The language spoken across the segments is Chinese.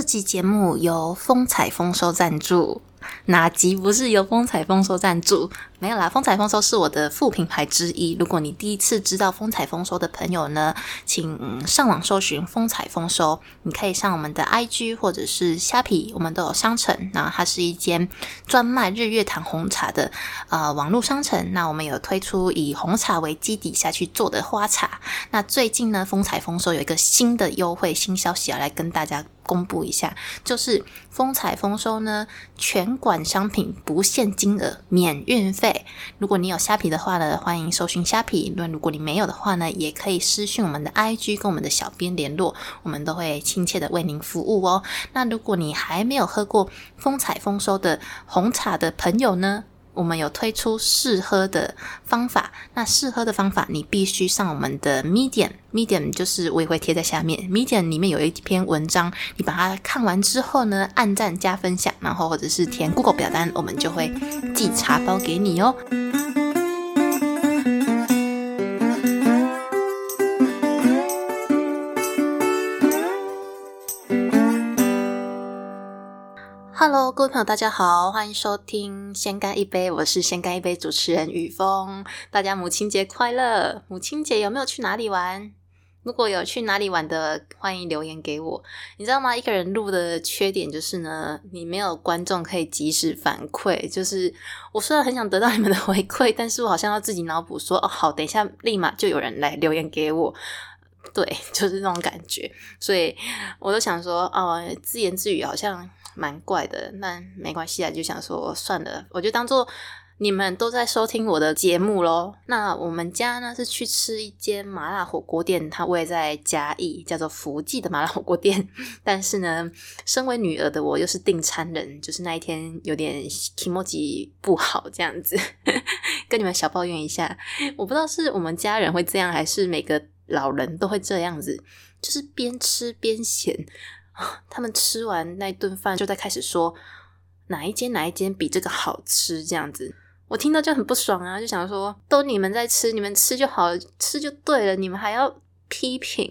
这期节目由风采丰收赞助。哪集不是由风采丰收赞助？没有啦，风采丰收是我的副品牌之一。如果你第一次知道风采丰收的朋友呢，请上网搜寻风采丰收。你可以上我们的 IG 或者是虾皮，我们都有商城。那它是一间专卖日月潭红茶的呃网络商城。那我们有推出以红茶为基底下去做的花茶。那最近呢，风采丰收有一个新的优惠新消息要来跟大家公布一下，就是风采丰收呢，全馆商品不限金额，免运费。如果你有虾皮的话呢，欢迎搜寻虾皮。那如果你没有的话呢，也可以私讯我们的 IG 跟我们的小编联络，我们都会亲切的为您服务哦。那如果你还没有喝过风采丰收的红茶的朋友呢？我们有推出试喝的方法，那试喝的方法你必须上我们的 Medium，Medium 就是我也会贴在下面，Medium 里面有一篇文章，你把它看完之后呢，按赞加分享，然后或者是填 Google 表单，我们就会寄茶包给你哦。Hello，各位朋友，大家好，欢迎收听《先干一杯》，我是先干一杯主持人雨峰。大家母亲节快乐！母亲节有没有去哪里玩？如果有去哪里玩的，欢迎留言给我。你知道吗？一个人录的缺点就是呢，你没有观众可以及时反馈。就是我虽然很想得到你们的回馈，但是我好像要自己脑补说，哦，好，等一下立马就有人来留言给我。对，就是那种感觉。所以我都想说，哦，自言自语好像。蛮怪的，那没关系啊，就想说算了，我就当做你们都在收听我的节目喽。那我们家呢是去吃一间麻辣火锅店，它位在嘉义，叫做福记的麻辣火锅店。但是呢，身为女儿的我又是订餐人，就是那一天有点 e m o 不好这样子，跟你们小抱怨一下。我不知道是我们家人会这样，还是每个老人都会这样子，就是边吃边嫌。他们吃完那顿饭，就在开始说哪一间哪一间比这个好吃，这样子，我听到就很不爽啊，就想说都你们在吃，你们吃就好，吃就对了，你们还要批评，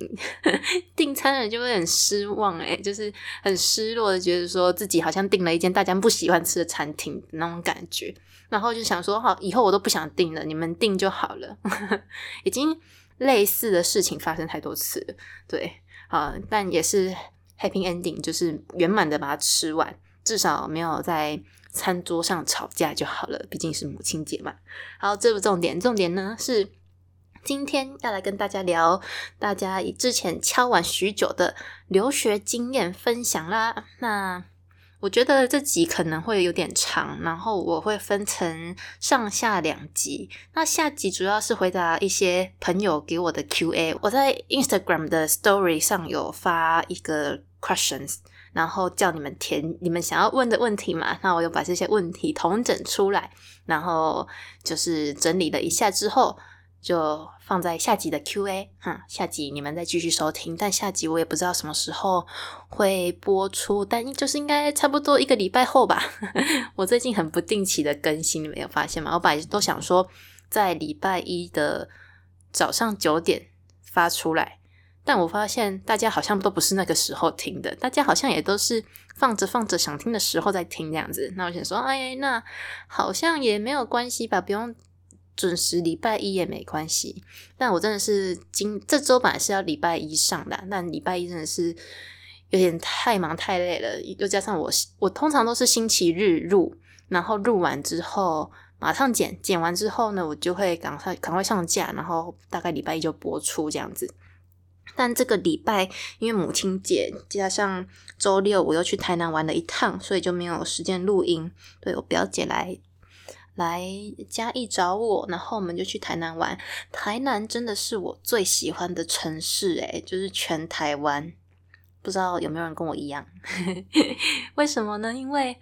订餐人就会很失望，诶就是很失落的，觉得说自己好像订了一间大家不喜欢吃的餐厅那种感觉，然后就想说好，以后我都不想订了，你们订就好了，已经类似的事情发生太多次，对，啊，但也是。Happy ending 就是圆满的把它吃完，至少没有在餐桌上吵架就好了。毕竟是母亲节嘛。好，这不重点，重点呢是今天要来跟大家聊大家之前敲完许久的留学经验分享啦。那我觉得这集可能会有点长，然后我会分成上下两集。那下集主要是回答一些朋友给我的 Q&A。我在 Instagram 的 Story 上有发一个。questions，然后叫你们填你们想要问的问题嘛，那我就把这些问题统整出来，然后就是整理了一下之后，就放在下集的 Q&A，哈，下集你们再继续收听。但下集我也不知道什么时候会播出，但就是应该差不多一个礼拜后吧。我最近很不定期的更新，你们有发现吗？我本来都想说在礼拜一的早上九点发出来。但我发现大家好像都不是那个时候听的，大家好像也都是放着放着想听的时候在听这样子。那我想说，哎，那好像也没有关系吧，不用准时礼拜一也没关系。但我真的是今这周本来是要礼拜一上的，但礼拜一真的是有点太忙太累了，又加上我我通常都是星期日录，然后录完之后马上剪，剪完之后呢，我就会赶快赶快上架，然后大概礼拜一就播出这样子。但这个礼拜因为母亲节，加上周六我又去台南玩了一趟，所以就没有时间录音。对我表姐来来嘉义找我，然后我们就去台南玩。台南真的是我最喜欢的城市，诶就是全台湾，不知道有没有人跟我一样？为什么呢？因为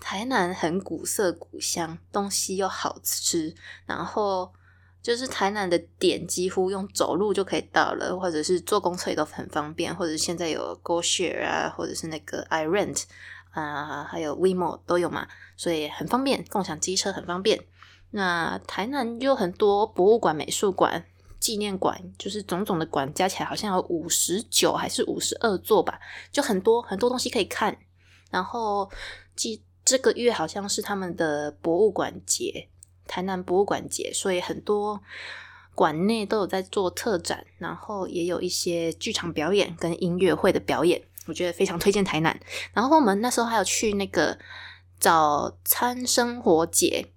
台南很古色古香，东西又好吃，然后。就是台南的点几乎用走路就可以到了，或者是坐公车也都很方便，或者现在有 GoShare 啊，或者是那个 iRent 啊，还有 WeMo 都有嘛，所以很方便，共享机车很方便。那台南有很多博物馆、美术馆，纪念馆，就是种种的馆加起来好像有五十九还是五十二座吧，就很多很多东西可以看。然后，记这个月好像是他们的博物馆节，台南博物馆节，所以很多馆内都有在做特展，然后也有一些剧场表演跟音乐会的表演，我觉得非常推荐台南。然后我们那时候还有去那个早餐生活节。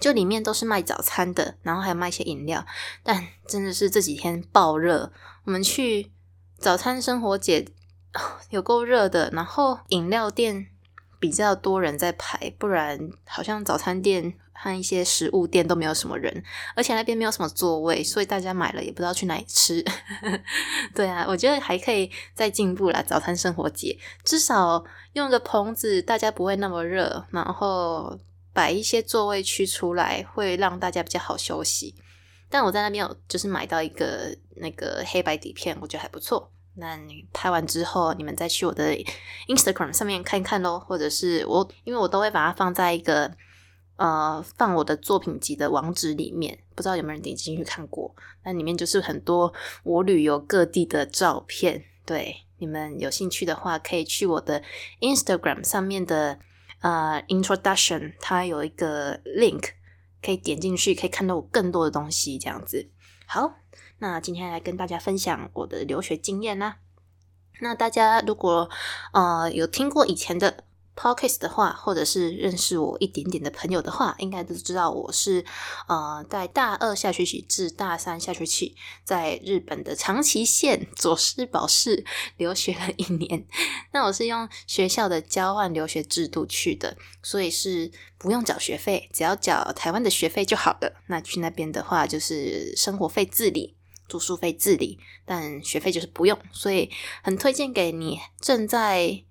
就里面都是卖早餐的，然后还有卖一些饮料，但真的是这几天爆热。我们去早餐生活节，有够热的。然后饮料店比较多人在排，不然好像早餐店和一些食物店都没有什么人，而且那边没有什么座位，所以大家买了也不知道去哪里吃。对啊，我觉得还可以再进步啦。早餐生活节至少用个棚子，大家不会那么热，然后。摆一些座位区出来，会让大家比较好休息。但我在那边有就是买到一个那个黑白底片，我觉得还不错。那你拍完之后，你们再去我的 Instagram 上面看看咯，或者是我，因为我都会把它放在一个呃放我的作品集的网址里面，不知道有没有人点进去看过？那里面就是很多我旅游各地的照片。对，你们有兴趣的话，可以去我的 Instagram 上面的。呃，introduction，它有一个 link 可以点进去，可以看到我更多的东西。这样子，好，那今天来跟大家分享我的留学经验啦。那大家如果呃有听过以前的。Podcast 的话，或者是认识我一点点的朋友的话，应该都知道我是呃，在大二下学期至大三下学期，在日本的长崎县佐世保市留学了一年。那我是用学校的交换留学制度去的，所以是不用缴学费，只要缴台湾的学费就好了。那去那边的话，就是生活费自理，住宿费自理，但学费就是不用，所以很推荐给你正在。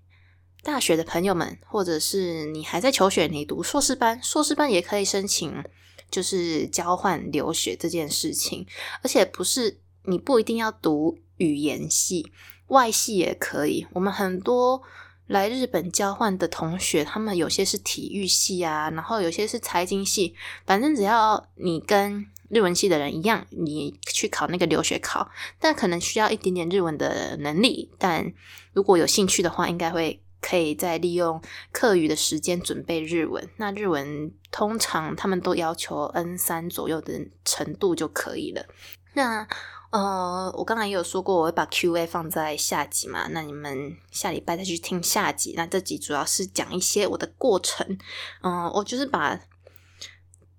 大学的朋友们，或者是你还在求学，你读硕士班，硕士班也可以申请，就是交换留学这件事情。而且不是你不一定要读语言系，外系也可以。我们很多来日本交换的同学，他们有些是体育系啊，然后有些是财经系，反正只要你跟日文系的人一样，你去考那个留学考，但可能需要一点点日文的能力。但如果有兴趣的话，应该会。可以再利用课余的时间准备日文。那日文通常他们都要求 N 三左右的程度就可以了。那呃，我刚才也有说过，我会把 Q&A 放在下集嘛。那你们下礼拜再去听下集。那这集主要是讲一些我的过程。嗯，我就是把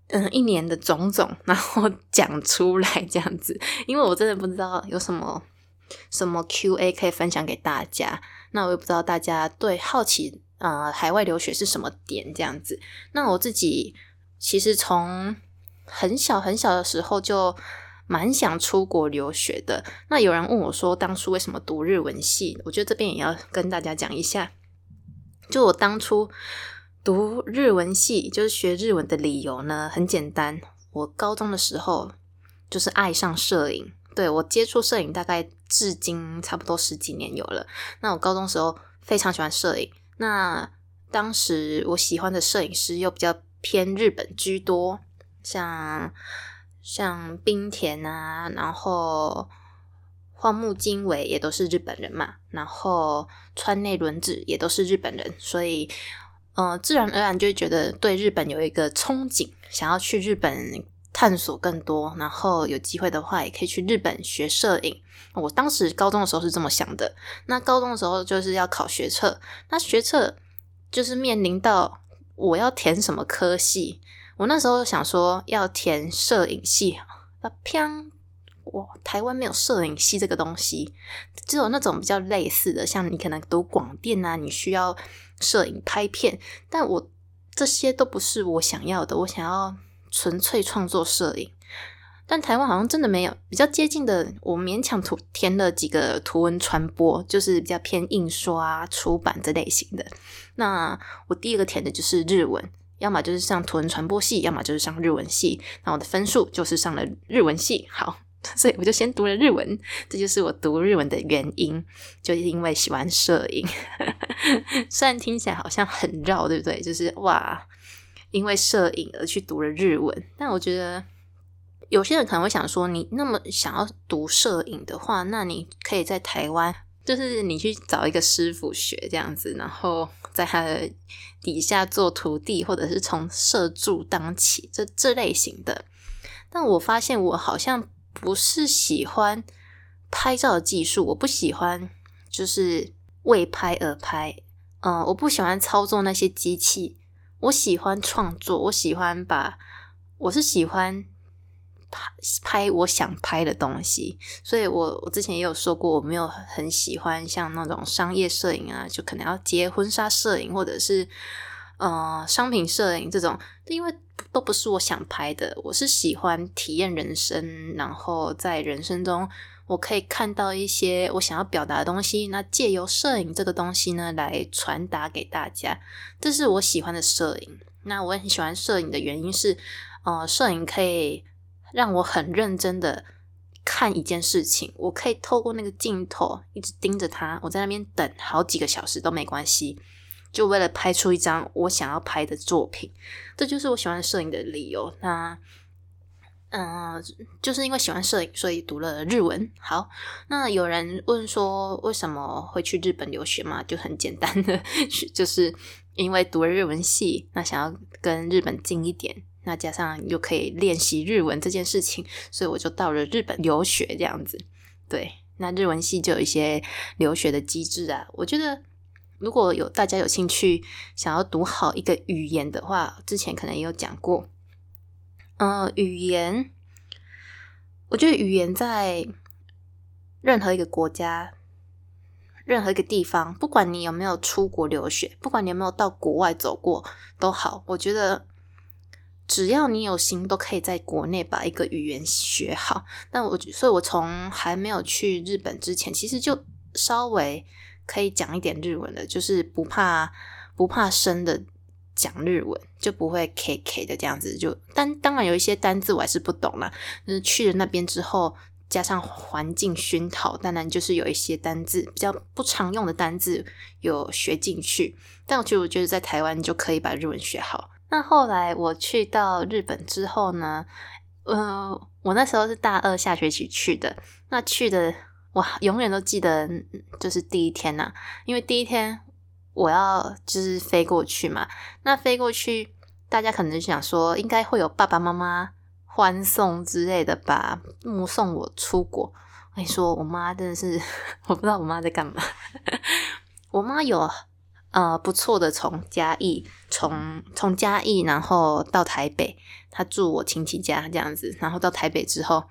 嗯一年的种种，然后 讲出来这样子。因为我真的不知道有什么什么 Q&A 可以分享给大家。那我也不知道大家对好奇呃海外留学是什么点这样子。那我自己其实从很小很小的时候就蛮想出国留学的。那有人问我说，当初为什么读日文系？我觉得这边也要跟大家讲一下。就我当初读日文系，就是学日文的理由呢，很简单。我高中的时候就是爱上摄影。对我接触摄影大概至今差不多十几年有了。那我高中时候非常喜欢摄影，那当时我喜欢的摄影师又比较偏日本居多，像像冰田啊，然后荒木经惟也都是日本人嘛，然后川内伦子也都是日本人，所以呃，自然而然就觉得对日本有一个憧憬，想要去日本。探索更多，然后有机会的话，也可以去日本学摄影。我当时高中的时候是这么想的。那高中的时候就是要考学测，那学测就是面临到我要填什么科系。我那时候想说要填摄影系，啊，偏哇，台湾没有摄影系这个东西，只有那种比较类似的，像你可能读广电啊，你需要摄影拍片，但我这些都不是我想要的，我想要。纯粹创作摄影，但台湾好像真的没有比较接近的。我勉强图填了几个图文传播，就是比较偏印刷、出版这类型的。那我第一个填的就是日文，要么就是上图文传播系，要么就是上日文系。那我的分数就是上了日文系，好，所以我就先读了日文。这就是我读日文的原因，就是因为喜欢摄影。虽然听起来好像很绕，对不对？就是哇。因为摄影而去读了日文，但我觉得有些人可能会想说，你那么想要读摄影的话，那你可以在台湾，就是你去找一个师傅学这样子，然后在他的底下做徒弟，或者是从摄助当起，这这类型的。但我发现我好像不是喜欢拍照技术，我不喜欢就是为拍而拍，嗯，我不喜欢操作那些机器，我喜欢创作，我喜欢把，我是喜欢。拍拍我想拍的东西，所以我我之前也有说过，我没有很喜欢像那种商业摄影啊，就可能要接婚纱摄影或者是呃商品摄影这种，因为都不是我想拍的。我是喜欢体验人生，然后在人生中我可以看到一些我想要表达的东西，那借由摄影这个东西呢来传达给大家，这是我喜欢的摄影。那我很喜欢摄影的原因是，呃，摄影可以。让我很认真的看一件事情，我可以透过那个镜头一直盯着它，我在那边等好几个小时都没关系，就为了拍出一张我想要拍的作品。这就是我喜欢摄影的理由。那，嗯，就是因为喜欢摄影，所以读了日文。好，那有人问说为什么会去日本留学嘛？就很简单的，就是因为读了日文系，那想要跟日本近一点。那加上又可以练习日文这件事情，所以我就到了日本留学这样子。对，那日文系就有一些留学的机制啊。我觉得如果有大家有兴趣想要读好一个语言的话，之前可能也有讲过。嗯，语言，我觉得语言在任何一个国家、任何一个地方，不管你有没有出国留学，不管你有没有到国外走过都好，我觉得。只要你有心，都可以在国内把一个语言学好。但我所以，我从还没有去日本之前，其实就稍微可以讲一点日文的，就是不怕不怕生的讲日文，就不会 K K 的这样子。就但当然有一些单字我还是不懂啦。就是去了那边之后，加上环境熏陶，当然就是有一些单字比较不常用的单字有学进去。但我觉得，我觉得在台湾就可以把日文学好。那后来我去到日本之后呢，呃，我那时候是大二下学期去的。那去的我永远都记得，就是第一天呐，因为第一天我要就是飞过去嘛。那飞过去，大家可能就想说，应该会有爸爸妈妈欢送之类的吧，目送我出国。我跟你说，我妈真的是，我不知道我妈在干嘛。我妈有。呃，不错的，从嘉义，从从嘉义，然后到台北，她住我亲戚家这样子，然后到台北之后，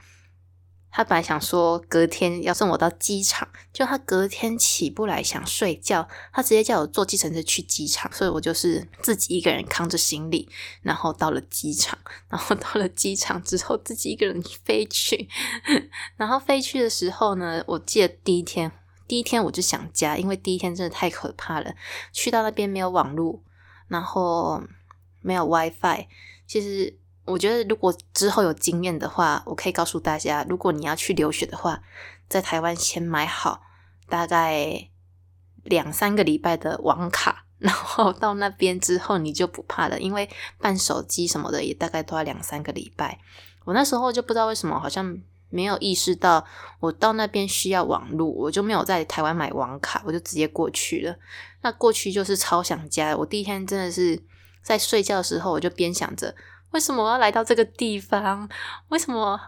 他本来想说隔天要送我到机场，就他隔天起不来想睡觉，他直接叫我坐计程车去机场，所以我就是自己一个人扛着行李，然后到了机场，然后到了机场之后自己一个人飞去，然后飞去的时候呢，我记得第一天。第一天我就想家，因为第一天真的太可怕了。去到那边没有网络，然后没有 WiFi。其实我觉得，如果之后有经验的话，我可以告诉大家，如果你要去留学的话，在台湾先买好大概两三个礼拜的网卡，然后到那边之后你就不怕了，因为办手机什么的也大概都要两三个礼拜。我那时候就不知道为什么，好像。没有意识到我到那边需要网络，我就没有在台湾买网卡，我就直接过去了。那过去就是超想家。我第一天真的是在睡觉的时候，我就边想着为什么我要来到这个地方？为什么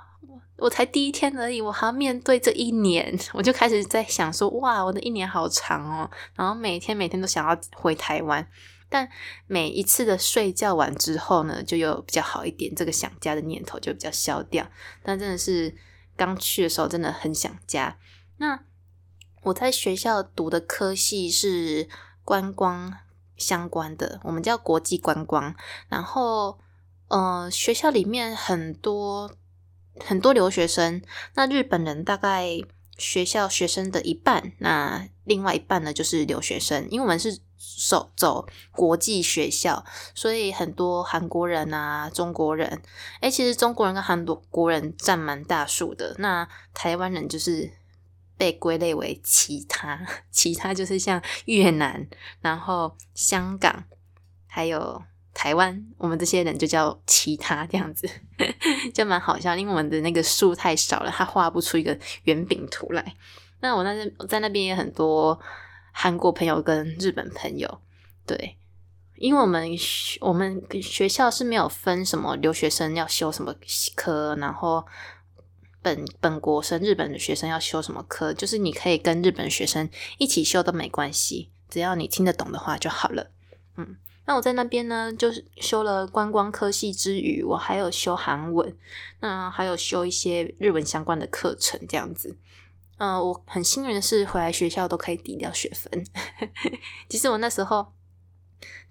我才第一天而已，我还要面对这一年？我就开始在想说，哇，我的一年好长哦。然后每天每天都想要回台湾，但每一次的睡觉完之后呢，就有比较好一点，这个想家的念头就比较消掉。但真的是。刚去的时候真的很想家。那我在学校读的科系是观光相关的，我们叫国际观光。然后，呃，学校里面很多很多留学生，那日本人大概学校学生的一半，那另外一半呢就是留学生，因为我们是。走走国际学校，所以很多韩国人啊、中国人，哎，其实中国人跟韩国人占蛮大数的。那台湾人就是被归类为其他，其他就是像越南、然后香港，还有台。湾，我们这些人就叫其他这样子，就蛮好笑，因为我们的那个数太少了，他画不出一个圆饼图来。那我那在那边也很多韩国朋友跟日本朋友，对。因为我们我们学校是没有分什么留学生要修什么科，然后本本国生日本的学生要修什么科，就是你可以跟日本学生一起修都没关系，只要你听得懂的话就好了。嗯，那我在那边呢，就是修了观光科系之余，我还有修韩文，那还有修一些日文相关的课程，这样子。嗯，我很幸运的是回来学校都可以抵掉学分。其实我那时候。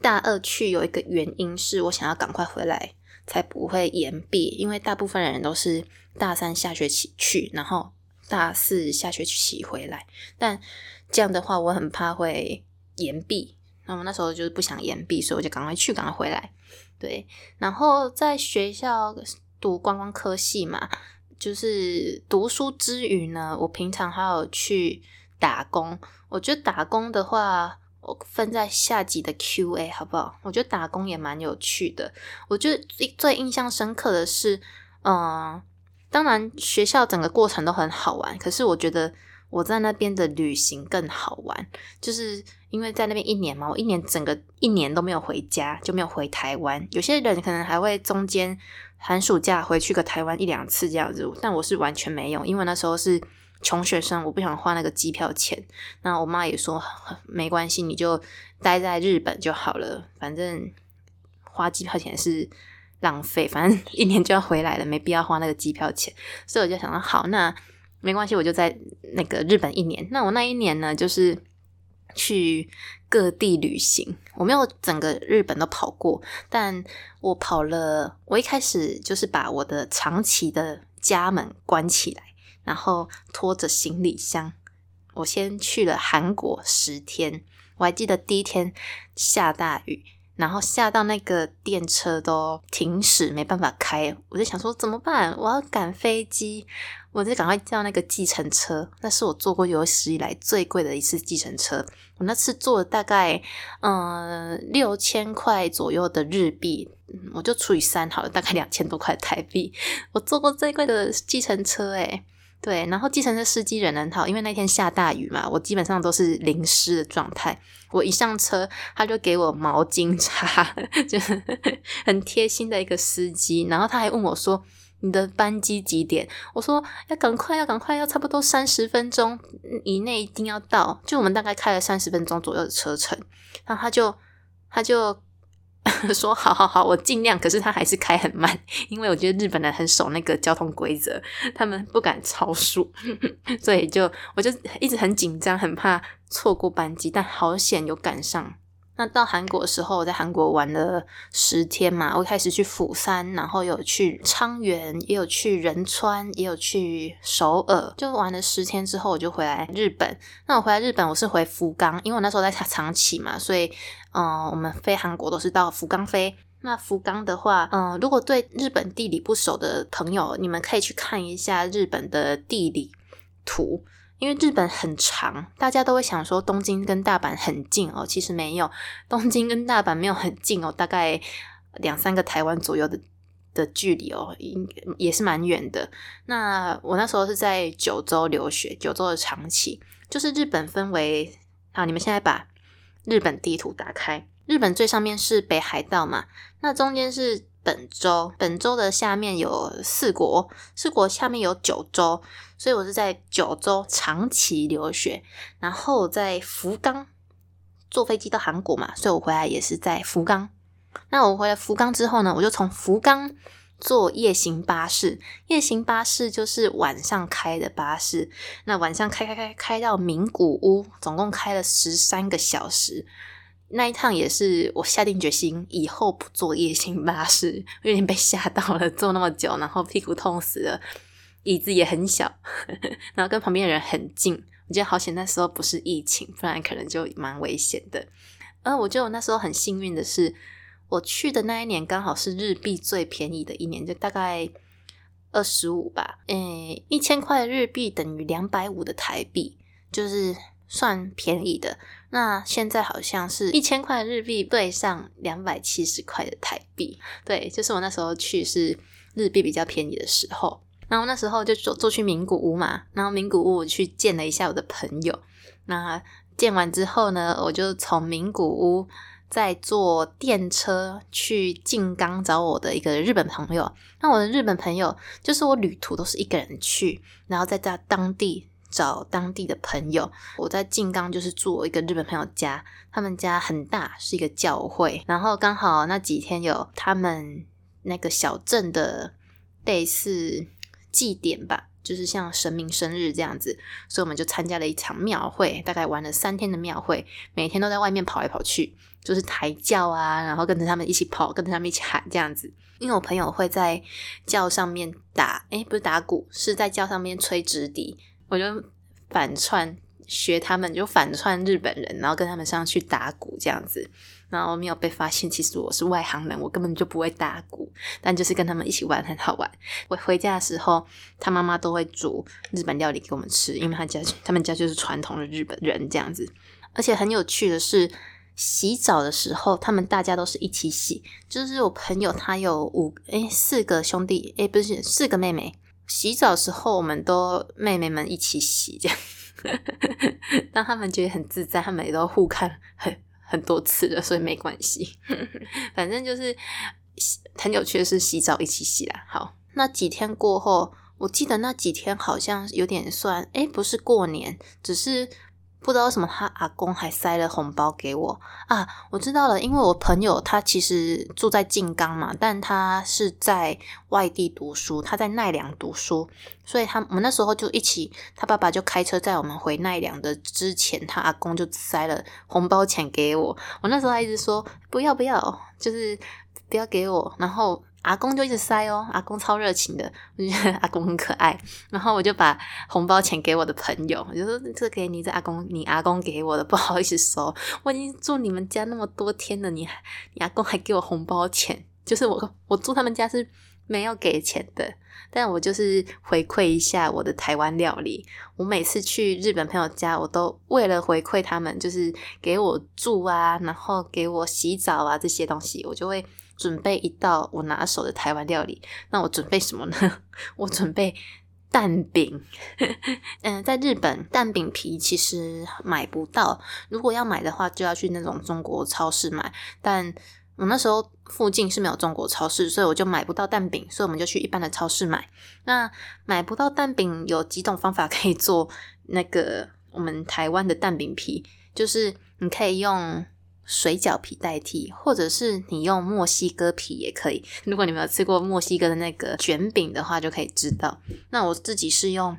大二去有一个原因是我想要赶快回来，才不会延毕。因为大部分人都是大三下学期去，然后大四下学期回来。但这样的话，我很怕会延毕。那我那时候就是不想延毕，所以我就赶快去，赶快回来。对，然后在学校读观光科系嘛，就是读书之余呢，我平常还有去打工。我觉得打工的话。我分在下集的 Q&A 好不好？我觉得打工也蛮有趣的。我觉得最最印象深刻的是，嗯，当然学校整个过程都很好玩，可是我觉得我在那边的旅行更好玩，就是因为在那边一年嘛，我一年整个一年都没有回家，就没有回台湾。有些人可能还会中间寒暑假回去个台湾一两次这样子，但我是完全没有，因为那时候是。穷学生，我不想花那个机票钱。那我妈也说 没关系，你就待在日本就好了。反正花机票钱是浪费，反正 一年就要回来了，没必要花那个机票钱。所以我就想到，好，那没关系，我就在那个日本一年。那我那一年呢，就是去各地旅行。我没有整个日本都跑过，但我跑了。我一开始就是把我的长期的家门关起来。然后拖着行李箱，我先去了韩国十天。我还记得第一天下大雨，然后下到那个电车都停驶，没办法开。我就想说怎么办？我要赶飞机，我就赶快叫那个计程车。那是我坐过有史以来最贵的一次计程车。我那次坐了大概嗯六千块左右的日币，我就除以三好了，大概两千多块台币。我坐过最贵的计程车，诶对，然后计程车司机人很好，因为那天下大雨嘛，我基本上都是淋湿的状态。我一上车，他就给我毛巾擦，就 很贴心的一个司机。然后他还问我说：“你的班机几点？”我说：“要赶快，要赶快，要差不多三十分钟以内一定要到。”就我们大概开了三十分钟左右的车程，然后他就他就。说好好好，我尽量。可是他还是开很慢，因为我觉得日本人很守那个交通规则，他们不敢超速，所以就我就一直很紧张，很怕错过班机。但好险有赶上。那到韩国的时候，我在韩国玩了十天嘛，我开始去釜山，然后有去昌原，也有去仁川，也有去首尔，就玩了十天之后，我就回来日本。那我回来日本，我是回福冈，因为我那时候在长崎嘛，所以嗯，我们飞韩国都是到福冈飞。那福冈的话，嗯，如果对日本地理不熟的朋友，你们可以去看一下日本的地理图。因为日本很长，大家都会想说东京跟大阪很近哦，其实没有，东京跟大阪没有很近哦，大概两三个台湾左右的的距离哦，应也是蛮远的。那我那时候是在九州留学，九州的长崎，就是日本分为，好，你们现在把日本地图打开，日本最上面是北海道嘛，那中间是。本州，本州的下面有四国，四国下面有九州，所以我是在九州长期留学，然后在福冈坐飞机到韩国嘛，所以我回来也是在福冈。那我回来福冈之后呢，我就从福冈坐夜行巴士，夜行巴士就是晚上开的巴士，那晚上开开开开到名古屋，总共开了十三个小时。那一趟也是我下定决心以后不坐夜行巴士，有点被吓到了，坐那么久，然后屁股痛死了，椅子也很小，然后跟旁边的人很近，我觉得好险那时候不是疫情，不然可能就蛮危险的。而我觉得我那时候很幸运的是，我去的那一年刚好是日币最便宜的一年，就大概二十五吧，诶，一千块日币等于两百五的台币，就是算便宜的。那现在好像是一千块日币兑上两百七十块的台币。对，就是我那时候去是日币比较便宜的时候。然后那时候就坐坐去名古屋嘛，然后名古屋我去见了一下我的朋友。那见完之后呢，我就从名古屋再坐电车去静冈找我的一个日本朋友。那我的日本朋友就是我旅途都是一个人去，然后在在当地找当地的朋友。我在静冈就是住我一个日本朋友家，他们家很大，是一个教会。然后刚好那几天有他们那个小镇的类似。祭典吧，就是像神明生日这样子，所以我们就参加了一场庙会，大概玩了三天的庙会，每天都在外面跑来跑去，就是抬轿啊，然后跟着他们一起跑，跟着他们一起喊这样子。因为我朋友会在轿上面打，诶，不是打鼓，是在轿上面吹直笛，我就反串学他们，就反串日本人，然后跟他们上去打鼓这样子。然后没有被发现，其实我是外行人，我根本就不会打鼓，但就是跟他们一起玩很好玩。我回家的时候，他妈妈都会煮日本料理给我们吃，因为他家他们家就是传统的日本人这样子。而且很有趣的是，洗澡的时候，他们大家都是一起洗。就是我朋友他有五诶四个兄弟诶不是四个妹妹，洗澡时候我们都妹妹们一起洗这样，让他们觉得很自在，他们也都互看很。很多次了，所以没关系。反正就是很有趣的是洗澡一起洗啦。好，那几天过后，我记得那几天好像有点算，哎，不是过年，只是。不知道为什么他阿公还塞了红包给我啊！我知道了，因为我朋友他其实住在静冈嘛，但他是在外地读书，他在奈良读书，所以他我们那时候就一起，他爸爸就开车载我们回奈良的之前，他阿公就塞了红包钱给我。我那时候还一直说不要不要，就是不要给我，然后。阿公就一直塞哦，阿公超热情的，我觉得阿公很可爱。然后我就把红包钱给我的朋友，我就说这给你，这阿公你阿公给我的，不好意思收。我已经住你们家那么多天了，你你阿公还给我红包钱，就是我我住他们家是没有给钱的，但我就是回馈一下我的台湾料理。我每次去日本朋友家，我都为了回馈他们，就是给我住啊，然后给我洗澡啊这些东西，我就会。准备一道我拿手的台湾料理，那我准备什么呢？我准备蛋饼。嗯，在日本蛋饼皮其实买不到，如果要买的话，就要去那种中国超市买。但我那时候附近是没有中国超市，所以我就买不到蛋饼，所以我们就去一般的超市买。那买不到蛋饼，有几种方法可以做那个我们台湾的蛋饼皮，就是你可以用。水饺皮代替，或者是你用墨西哥皮也可以。如果你没有吃过墨西哥的那个卷饼的话，就可以知道。那我自己是用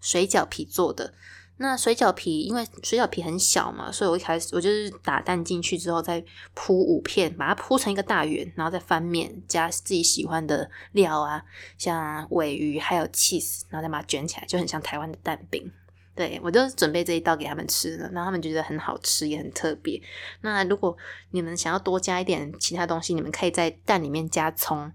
水饺皮做的。那水饺皮因为水饺皮很小嘛，所以我一开始我就是打蛋进去之后，再铺五片，把它铺成一个大圆，然后再翻面，加自己喜欢的料啊，像尾鱼还有 cheese，然后再把它卷起来，就很像台湾的蛋饼。对，我就准备这一道给他们吃了，然后他们觉得很好吃，也很特别。那如果你们想要多加一点其他东西，你们可以在蛋里面加葱，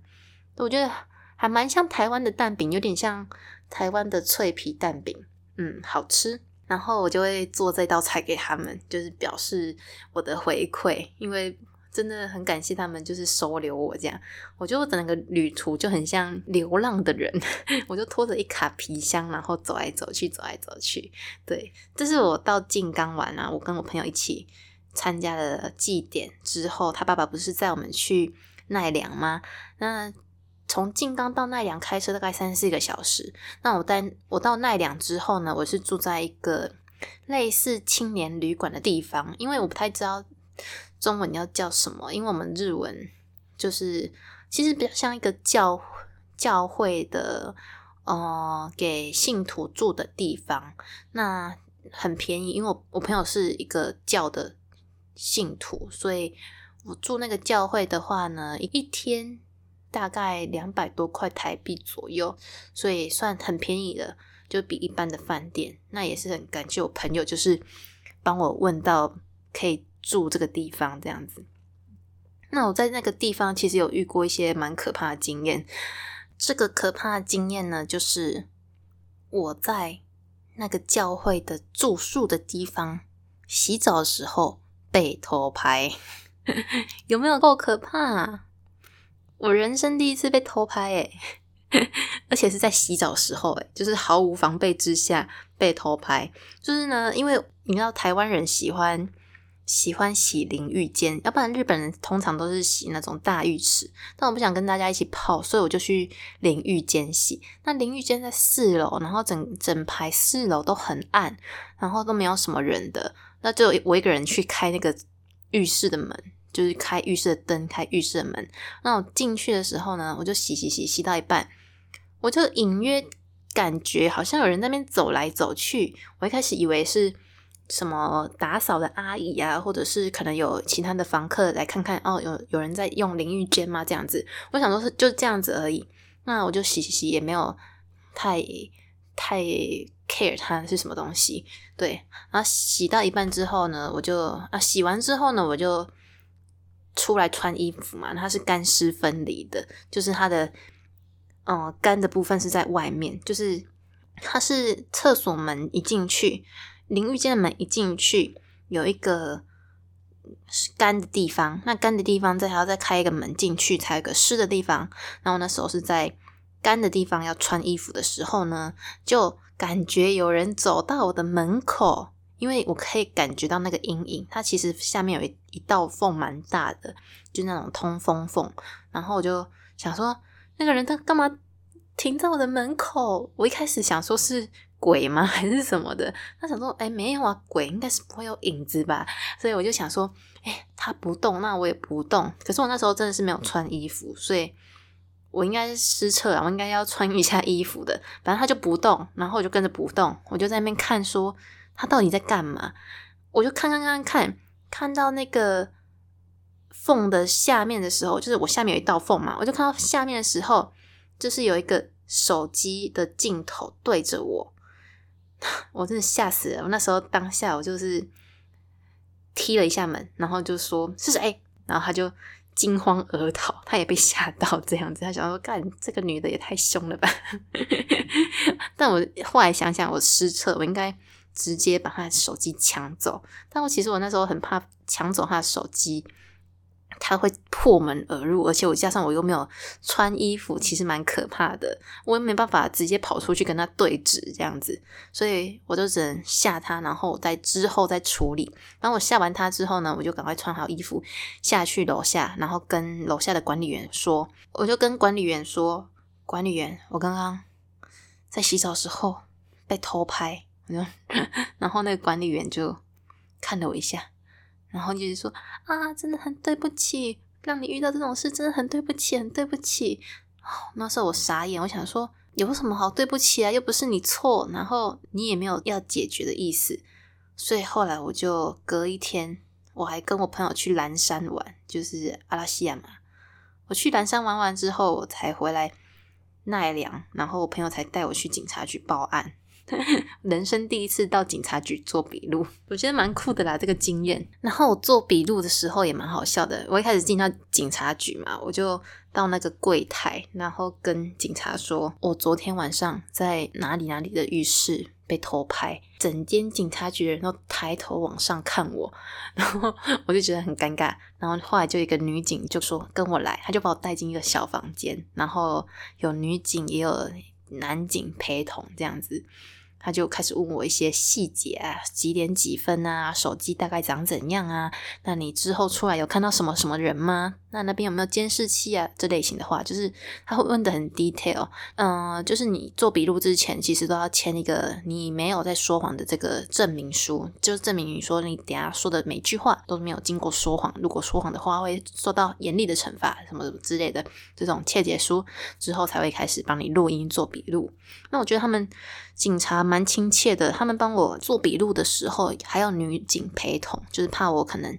我觉得还蛮像台湾的蛋饼，有点像台湾的脆皮蛋饼，嗯，好吃。然后我就会做这道菜给他们，就是表示我的回馈，因为。真的很感谢他们，就是收留我这样，我就整个旅途就很像流浪的人，我就拖着一卡皮箱，然后走来走去，走来走去。对，这是我到静冈玩啊，我跟我朋友一起参加了祭典之后，他爸爸不是载我们去奈良吗？那从静冈到奈良开车大概三四个小时。那我在我到奈良之后呢，我是住在一个类似青年旅馆的地方，因为我不太知道。中文要叫什么？因为我们日文就是其实比较像一个教教会的，呃，给信徒住的地方。那很便宜，因为我我朋友是一个教的信徒，所以我住那个教会的话呢，一天大概两百多块台币左右，所以算很便宜的，就比一般的饭店。那也是很感谢我朋友，就是帮我问到可以。住这个地方这样子，那我在那个地方其实有遇过一些蛮可怕的经验。这个可怕的经验呢，就是我在那个教会的住宿的地方洗澡的时候被偷拍，有没有够可怕？我人生第一次被偷拍诶 而且是在洗澡时候诶就是毫无防备之下被偷拍。就是呢，因为你知道台湾人喜欢。喜欢洗淋浴间，要不然日本人通常都是洗那种大浴池。但我不想跟大家一起泡，所以我就去淋浴间洗。那淋浴间在四楼，然后整整排四楼都很暗，然后都没有什么人的。那就我一个人去开那个浴室的门，就是开浴室的灯，开浴室的门。那我进去的时候呢，我就洗洗洗洗到一半，我就隐约感觉好像有人那边走来走去。我一开始以为是。什么打扫的阿姨啊，或者是可能有其他的房客来看看哦，有有人在用淋浴间吗？这样子，我想说是就这样子而已。那我就洗洗洗，也没有太太 care 它是什么东西。对，然后洗到一半之后呢，我就啊洗完之后呢，我就出来穿衣服嘛。它是干湿分离的，就是它的嗯干的部分是在外面，就是它是厕所门一进去。淋浴间的门一进去，有一个干的地方，那干的地方再还要再开一个门进去，才有个湿的地方。然后那时候是在干的地方要穿衣服的时候呢，就感觉有人走到我的门口，因为我可以感觉到那个阴影，它其实下面有一一道缝蛮大的，就那种通风缝。然后我就想说，那个人他干嘛停在我的门口？我一开始想说是。鬼吗？还是什么的？他想说，哎，没有啊，鬼应该是不会有影子吧？所以我就想说，哎，他不动，那我也不动。可是我那时候真的是没有穿衣服，所以我应该是失策了，我应该要穿一下衣服的。反正他就不动，然后我就跟着不动，我就在那边看，说他到底在干嘛？我就看看看看，看到那个缝的下面的时候，就是我下面有一道缝嘛，我就看到下面的时候，就是有一个手机的镜头对着我。我真的吓死了！我那时候当下我就是踢了一下门，然后就说是谁，然后他就惊慌而逃，他也被吓到这样子。他想说，干这个女的也太凶了吧！但我后来想想，我失策，我应该直接把他的手机抢走。但我其实我那时候很怕抢走他的手机。他会破门而入，而且我加上我又没有穿衣服，其实蛮可怕的。我也没办法直接跑出去跟他对峙这样子，所以我就只能吓他，然后在之后再处理。然后我吓完他之后呢，我就赶快穿好衣服下去楼下，然后跟楼下的管理员说，我就跟管理员说，管理员，我刚刚在洗澡时候被偷拍，然后那个管理员就看了我一下。然后就是说啊，真的很对不起，让你遇到这种事，真的很对不起，很对不起。那时候我傻眼，我想说有什么好对不起啊？又不是你错，然后你也没有要解决的意思。所以后来我就隔一天，我还跟我朋友去蓝山玩，就是阿拉西亚嘛。我去蓝山玩完之后，我才回来奈良，然后我朋友才带我去警察局报案。人生第一次到警察局做笔录，我觉得蛮酷的啦，这个经验。然后我做笔录的时候也蛮好笑的。我一开始进到警察局嘛，我就到那个柜台，然后跟警察说，我昨天晚上在哪里哪里的浴室被偷拍，整间警察局的人都抬头往上看我，然后我就觉得很尴尬。然后后来就一个女警就说跟我来，他就把我带进一个小房间，然后有女警也有男警陪同这样子。他就开始问我一些细节啊，几点几分啊，手机大概长怎样啊？那你之后出来有看到什么什么人吗？那那边有没有监视器啊？这类型的话，就是他会问的很 detail。嗯，就是你做笔录之前，其实都要签一个你没有在说谎的这个证明书，就证明你说你等下说的每句话都没有经过说谎。如果说谎的话，会受到严厉的惩罚，什么什么之类的这种切结书之后，才会开始帮你录音做笔录。那我觉得他们警察。蛮亲切的，他们帮我做笔录的时候，还有女警陪同，就是怕我可能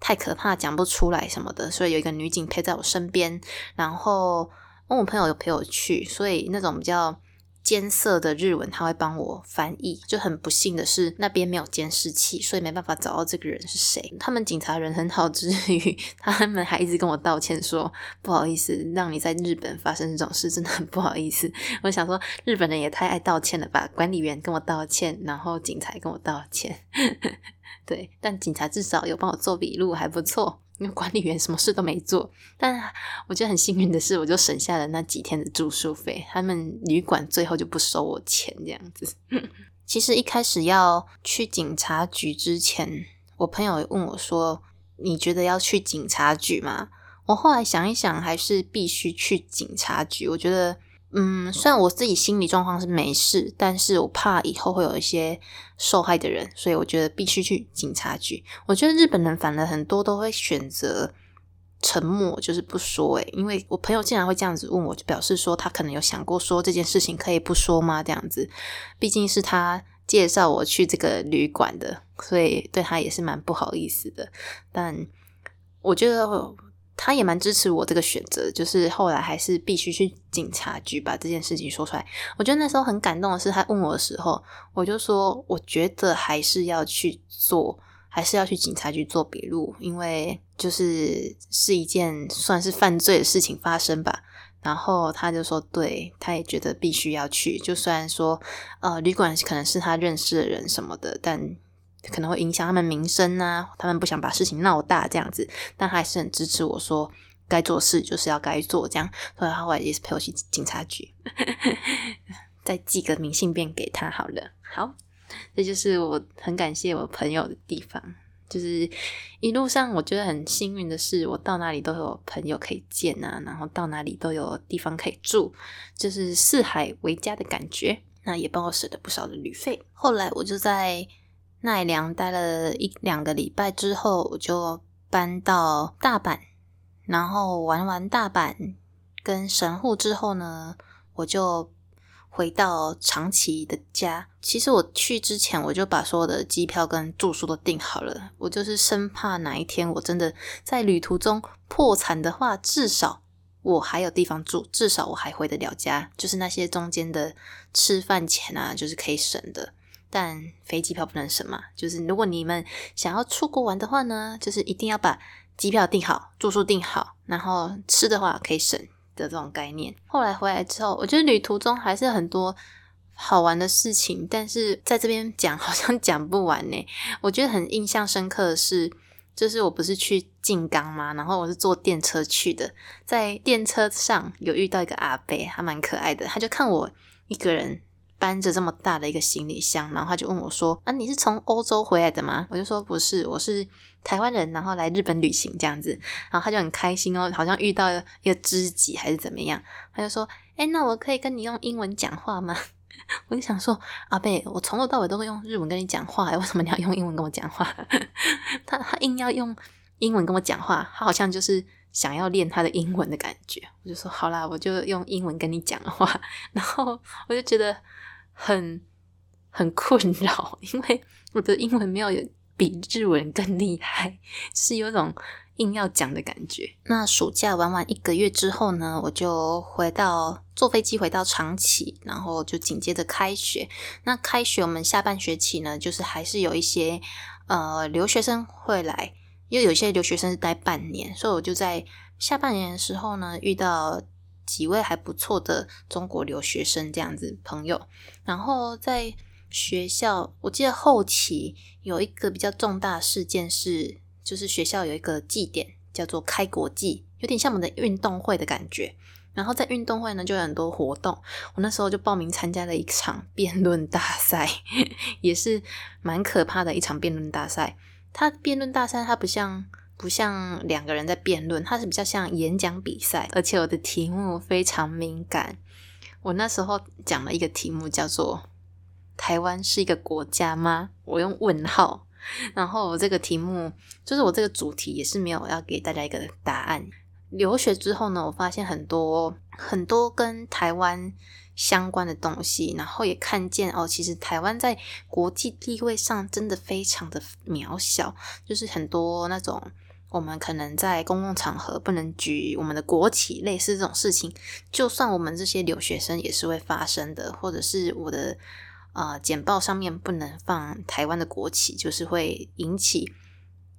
太可怕讲不出来什么的，所以有一个女警陪在我身边。然后我朋友有陪我去，所以那种比较艰涩的日文，他会帮我翻译。就很不幸的是，那边没有监视器，所以没办法找到这个人是谁。他们警察人很好，之余他们还一直跟我道歉，说不好意思，让你在日本发生这种事，真的很不好意思。我想说，日本人也太爱道歉了吧？管理员跟我道歉，然后警察跟我道歉，对，但警察至少有帮我做笔录，还不错。因为管理员什么事都没做，但我觉得很幸运的是，我就省下了那几天的住宿费。他们旅馆最后就不收我钱，这样子。其实一开始要去警察局之前，我朋友问我说：“你觉得要去警察局吗？”我后来想一想，还是必须去警察局。我觉得。嗯，虽然我自己心理状况是没事，但是我怕以后会有一些受害的人，所以我觉得必须去警察局。我觉得日本人反而很多都会选择沉默，就是不说。诶，因为我朋友竟然会这样子问我，就表示说他可能有想过说这件事情可以不说吗？这样子，毕竟是他介绍我去这个旅馆的，所以对他也是蛮不好意思的。但我觉得。他也蛮支持我这个选择，就是后来还是必须去警察局把这件事情说出来。我觉得那时候很感动的是，他问我的时候，我就说我觉得还是要去做，还是要去警察局做笔录，因为就是是一件算是犯罪的事情发生吧。然后他就说，对，他也觉得必须要去，就虽然说呃旅馆可能是他认识的人什么的，但。可能会影响他们名声啊，他们不想把事情闹大这样子，但还是很支持我说该做事就是要该做这样，所以他后来也是陪我去警察局，再寄个明信片给他好了。好，这就是我很感谢我朋友的地方，就是一路上我觉得很幸运的是，我到哪里都有朋友可以见啊，然后到哪里都有地方可以住，就是四海为家的感觉，那也帮我省了不少的旅费。后来我就在。奈良待了一两个礼拜之后，我就搬到大阪，然后玩完大阪跟神户之后呢，我就回到长崎的家。其实我去之前，我就把所有的机票跟住宿都订好了，我就是生怕哪一天我真的在旅途中破产的话，至少我还有地方住，至少我还回得了家，就是那些中间的吃饭钱啊，就是可以省的。但飞机票不能省嘛，就是如果你们想要出国玩的话呢，就是一定要把机票订好、住宿订好，然后吃的话可以省的这种概念。后来回来之后，我觉得旅途中还是很多好玩的事情，但是在这边讲好像讲不完呢。我觉得很印象深刻的是，就是我不是去静冈吗？然后我是坐电车去的，在电车上有遇到一个阿伯，还蛮可爱的，他就看我一个人。搬着这么大的一个行李箱，然后他就问我说：“啊，你是从欧洲回来的吗？”我就说：“不是，我是台湾人，然后来日本旅行这样子。”然后他就很开心哦，好像遇到一个知己还是怎么样。他就说：“哎，那我可以跟你用英文讲话吗？” 我就想说：“阿贝，我从头到尾都会用日文跟你讲话，为什么你要用英文跟我讲话？” 他他硬要用英文跟我讲话，他好像就是想要练他的英文的感觉。我就说：“好啦，我就用英文跟你讲话。”然后我就觉得。很很困扰，因为我的英文没有比日文更厉害，是有种硬要讲的感觉。那暑假玩完一个月之后呢，我就回到坐飞机回到长崎，然后就紧接着开学。那开学我们下半学期呢，就是还是有一些呃留学生会来，因为有些留学生是待半年，所以我就在下半年的时候呢遇到。几位还不错的中国留学生这样子朋友，然后在学校，我记得后期有一个比较重大事件是，就是学校有一个祭典叫做开国祭，有点像我们的运动会的感觉。然后在运动会呢，就有很多活动，我那时候就报名参加了一场辩论大赛，也是蛮可怕的一场辩论大赛。它辩论大赛它不像。不像两个人在辩论，它是比较像演讲比赛，而且我的题目非常敏感。我那时候讲了一个题目叫做“台湾是一个国家吗？”我用问号。然后这个题目就是我这个主题也是没有要给大家一个答案。留学之后呢，我发现很多很多跟台湾相关的东西，然后也看见哦，其实台湾在国际地位上真的非常的渺小，就是很多那种。我们可能在公共场合不能举我们的国旗，类似这种事情，就算我们这些留学生也是会发生的，或者是我的呃简报上面不能放台湾的国旗，就是会引起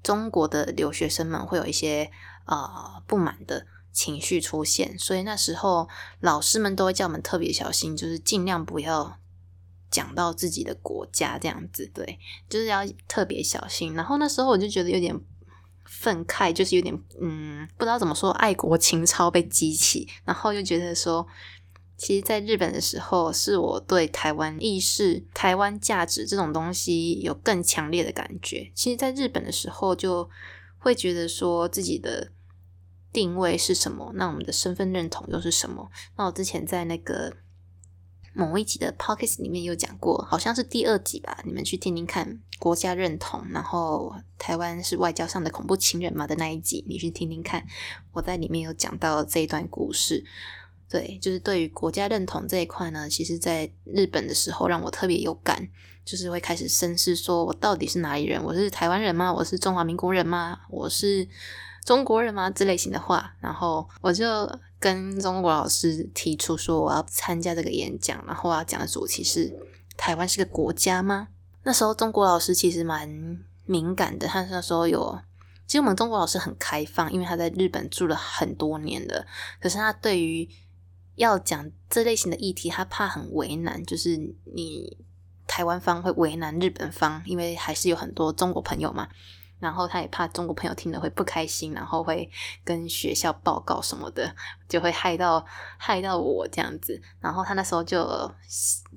中国的留学生们会有一些呃不满的情绪出现，所以那时候老师们都会叫我们特别小心，就是尽量不要讲到自己的国家这样子，对，就是要特别小心。然后那时候我就觉得有点。愤慨就是有点，嗯，不知道怎么说，爱国情操被激起，然后又觉得说，其实在日本的时候，是我对台湾意识、台湾价值这种东西有更强烈的感觉。其实，在日本的时候，就会觉得说自己的定位是什么，那我们的身份认同又是什么？那我之前在那个。某一集的 podcast 里面有讲过，好像是第二集吧，你们去听听看。国家认同，然后台湾是外交上的恐怖情人嘛的那一集，你去听听看。我在里面有讲到这一段故事。对，就是对于国家认同这一块呢，其实在日本的时候让我特别有感，就是会开始深思，说我到底是哪里人？我是台湾人吗？我是中华民国人吗？我是中国人吗？这类型的话，然后我就。跟中国老师提出说我要参加这个演讲，然后我要讲的主题是台湾是个国家吗？那时候中国老师其实蛮敏感的，他那时候有，其实我们中国老师很开放，因为他在日本住了很多年了。可是他对于要讲这类型的议题，他怕很为难，就是你台湾方会为难日本方，因为还是有很多中国朋友嘛。然后他也怕中国朋友听了会不开心，然后会跟学校报告什么的，就会害到害到我这样子。然后他那时候就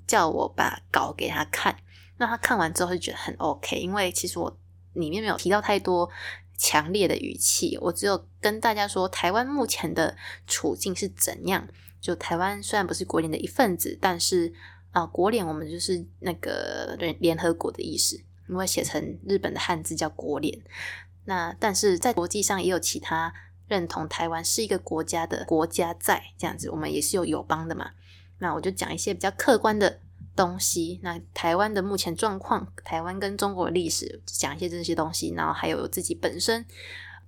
叫我把稿给他看，那他看完之后就觉得很 OK，因为其实我里面没有提到太多强烈的语气，我只有跟大家说台湾目前的处境是怎样。就台湾虽然不是国联的一份子，但是啊，国联我们就是那个联联合国的意思。因为写成日本的汉字叫国联，那但是在国际上也有其他认同台湾是一个国家的国家在这样子，我们也是有友邦的嘛。那我就讲一些比较客观的东西。那台湾的目前状况，台湾跟中国历史，讲一些这些东西，然后还有自己本身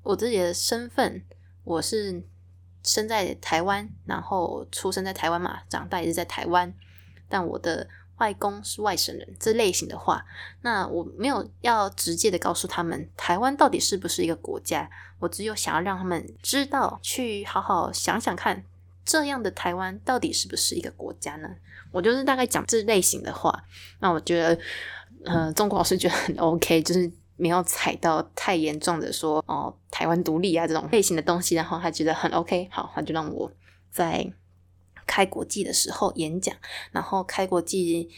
我自己的身份，我是生在台湾，然后出生在台湾嘛，长大也是在台湾，但我的。外公是外省人这类型的话，那我没有要直接的告诉他们台湾到底是不是一个国家，我只有想要让他们知道，去好好想想看，这样的台湾到底是不是一个国家呢？我就是大概讲这类型的话，那我觉得，呃，中国老师觉得很 OK，就是没有踩到太严重的说哦，台湾独立啊这种类型的东西，然后他觉得很 OK，好，他就让我在。开国际的时候演讲，然后开国际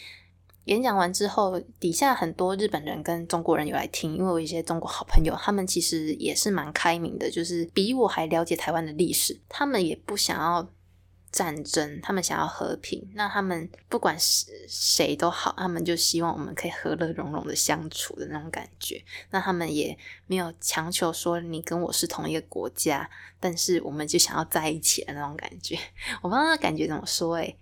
演讲完之后，底下很多日本人跟中国人有来听，因为我一些中国好朋友，他们其实也是蛮开明的，就是比我还了解台湾的历史，他们也不想要。战争，他们想要和平，那他们不管是谁都好，他们就希望我们可以和乐融融的相处的那种感觉。那他们也没有强求说你跟我是同一个国家，但是我们就想要在一起的那种感觉。我不知道那感觉怎么说，诶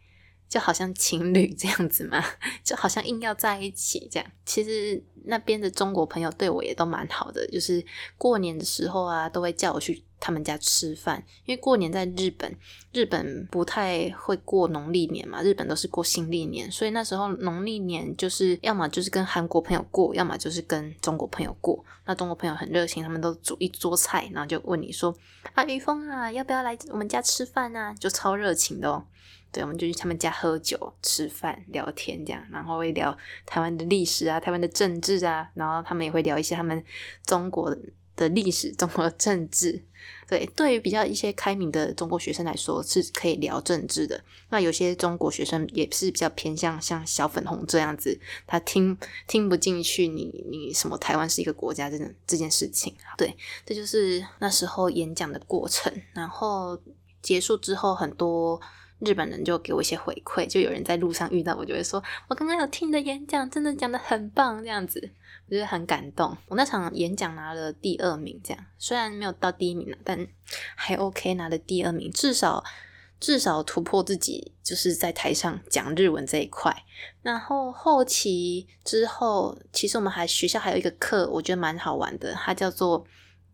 就好像情侣这样子嘛，就好像硬要在一起这样。其实那边的中国朋友对我也都蛮好的，就是过年的时候啊，都会叫我去。他们家吃饭，因为过年在日本，日本不太会过农历年嘛，日本都是过新历年，所以那时候农历年就是要么就是跟韩国朋友过，要么就是跟中国朋友过。那中国朋友很热情，他们都煮一桌菜，然后就问你说：“啊，于峰啊，要不要来我们家吃饭啊？”就超热情的哦。对，我们就去他们家喝酒、吃饭、聊天这样，然后会聊台湾的历史啊、台湾的政治啊，然后他们也会聊一些他们中国的历史、中国政治。对，对于比较一些开明的中国学生来说，是可以聊政治的。那有些中国学生也是比较偏向像小粉红这样子，他听听不进去你你什么台湾是一个国家这种这件事情。对，这就是那时候演讲的过程。然后结束之后，很多。日本人就给我一些回馈，就有人在路上遇到我，就会说：“我刚刚有听你的演讲，真的讲的很棒。”这样子，就是很感动。我那场演讲拿了第二名，这样虽然没有到第一名了，但还 OK，拿了第二名，至少至少突破自己，就是在台上讲日文这一块。然后后期之后，其实我们还学校还有一个课，我觉得蛮好玩的，它叫做。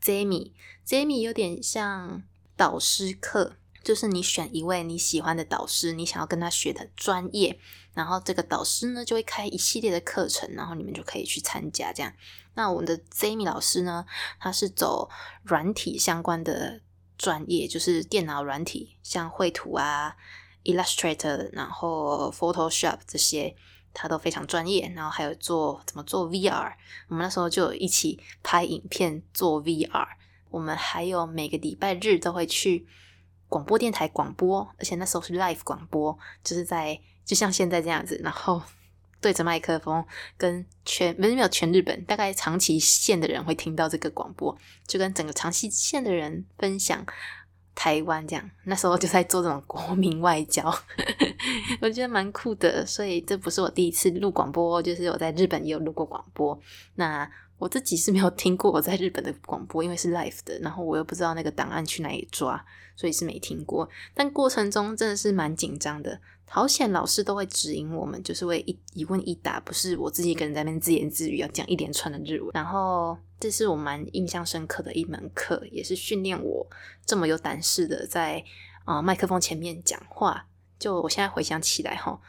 Jamie，Jamie 有点像导师课，就是你选一位你喜欢的导师，你想要跟他学的专业，然后这个导师呢就会开一系列的课程，然后你们就可以去参加。这样，那我们的 Jamie 老师呢，他是走软体相关的专业，就是电脑软体，像绘图啊、Illustrator，然后 Photoshop 这些。他都非常专业，然后还有做怎么做 VR，我们那时候就一起拍影片做 VR。我们还有每个礼拜日都会去广播电台广播，而且那时候是 live 广播，就是在就像现在这样子，然后 对着麦克风跟全没有没有全日本，大概长崎县的人会听到这个广播，就跟整个长崎县的人分享。台湾这样，那时候就在做这种国民外交，我觉得蛮酷的。所以这不是我第一次录广播，就是我在日本也有录过广播。那我自己是没有听过我在日本的广播，因为是 live 的，然后我又不知道那个档案去哪里抓，所以是没听过。但过程中真的是蛮紧张的。好险，老师都会指引我们，就是会一一问一答，不是我自己一个人在那边自言自语要讲一连串的日文。然后这是我蛮印象深刻的一门课，也是训练我这么有胆识的在啊麦克风前面讲话。就我现在回想起来哈，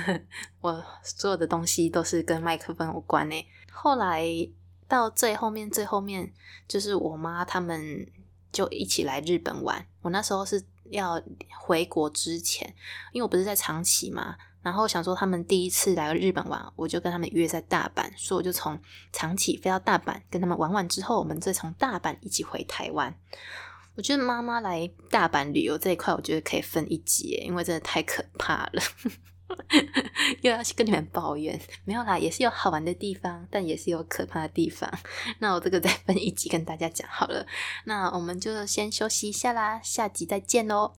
我所有的东西都是跟麦克风有关诶。后来到最后面最后面，就是我妈他们就一起来日本玩。我那时候是。要回国之前，因为我不是在长崎嘛，然后想说他们第一次来日本玩，我就跟他们约在大阪，所以我就从长崎飞到大阪，跟他们玩完之后，我们再从大阪一起回台湾。我觉得妈妈来大阪旅游这一块，我觉得可以分一集，因为真的太可怕了。又要去跟你们抱怨，没有啦，也是有好玩的地方，但也是有可怕的地方。那我这个再分一集跟大家讲好了。那我们就先休息一下啦，下集再见喽。